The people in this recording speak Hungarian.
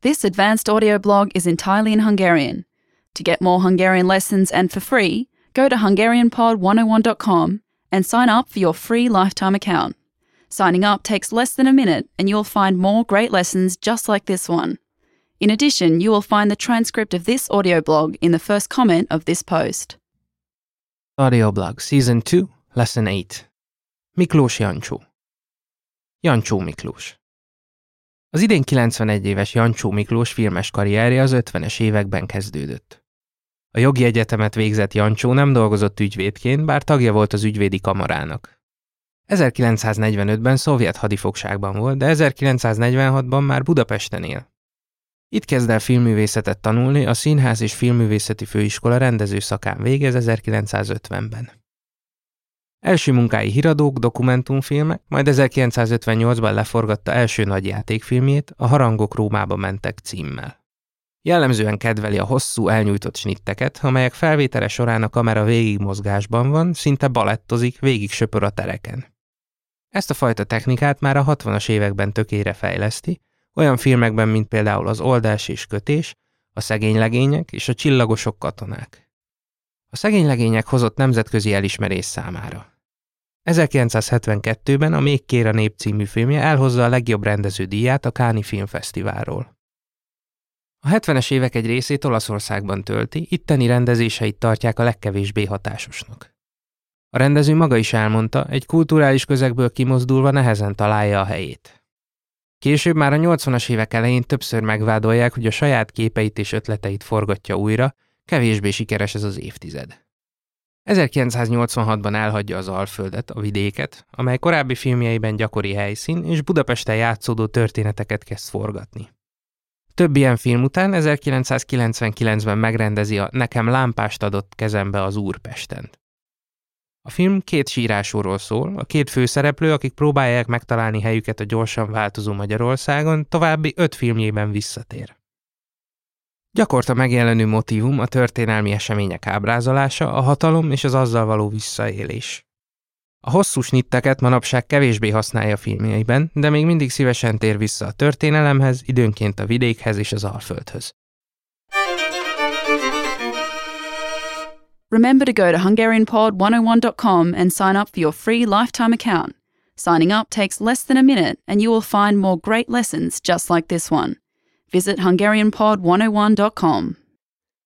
This advanced audio blog is entirely in Hungarian. To get more Hungarian lessons and for free, go to HungarianPod101.com and sign up for your free lifetime account. Signing up takes less than a minute and you'll find more great lessons just like this one. In addition, you will find the transcript of this audio blog in the first comment of this post. Audio blog Season 2, Lesson 8 Miklós Jancsó Jancsó Miklós Az idén 91 éves Jancsó Miklós filmes karrierje az 50-es években kezdődött. A jogi egyetemet végzett Jancsó nem dolgozott ügyvédként, bár tagja volt az ügyvédi kamarának. 1945-ben szovjet hadifogságban volt, de 1946-ban már Budapesten él. Itt kezd el filmművészetet tanulni, a Színház és Filmművészeti Főiskola rendező szakán végez 1950-ben. Első munkái híradók, dokumentumfilmek, majd 1958-ban leforgatta első nagy játékfilmjét, a Harangok Rómába mentek címmel. Jellemzően kedveli a hosszú, elnyújtott snitteket, amelyek felvétele során a kamera végig mozgásban van, szinte balettozik, végig söpör a tereken. Ezt a fajta technikát már a 60-as években tökére fejleszti, olyan filmekben, mint például az Oldás és Kötés, a Szegény legények és a Csillagosok katonák. A Szegény legények hozott nemzetközi elismerés számára. 1972-ben a Még kér a nép című filmje elhozza a legjobb rendező díját a Káni Filmfesztiválról. A 70-es évek egy részét Olaszországban tölti, itteni rendezéseit tartják a legkevésbé hatásosnak. A rendező maga is elmondta, egy kulturális közegből kimozdulva nehezen találja a helyét. Később már a 80-as évek elején többször megvádolják, hogy a saját képeit és ötleteit forgatja újra, kevésbé sikeres ez az évtized. 1986-ban elhagyja az Alföldet, a vidéket, amely korábbi filmjeiben gyakori helyszín, és Budapesten játszódó történeteket kezd forgatni. Több ilyen film után 1999-ben megrendezi a Nekem lámpást adott kezembe az Úrpesten. A film két sírásúról szól, a két főszereplő, akik próbálják megtalálni helyüket a gyorsan változó Magyarországon, további öt filmjében visszatér. Gyakorta megjelenő motívum a történelmi események ábrázolása, a hatalom és az azzal való visszaélés. A hosszú snitteket manapság kevésbé használja filmjeiben, de még mindig szívesen tér vissza a történelemhez, időnként a vidékhez és az Alföldhöz. Remember to go to HungarianPod101.com and sign up for your free lifetime account. Signing up takes less than a minute and you will find more great lessons just like this one. Visit HungarianPod101.com.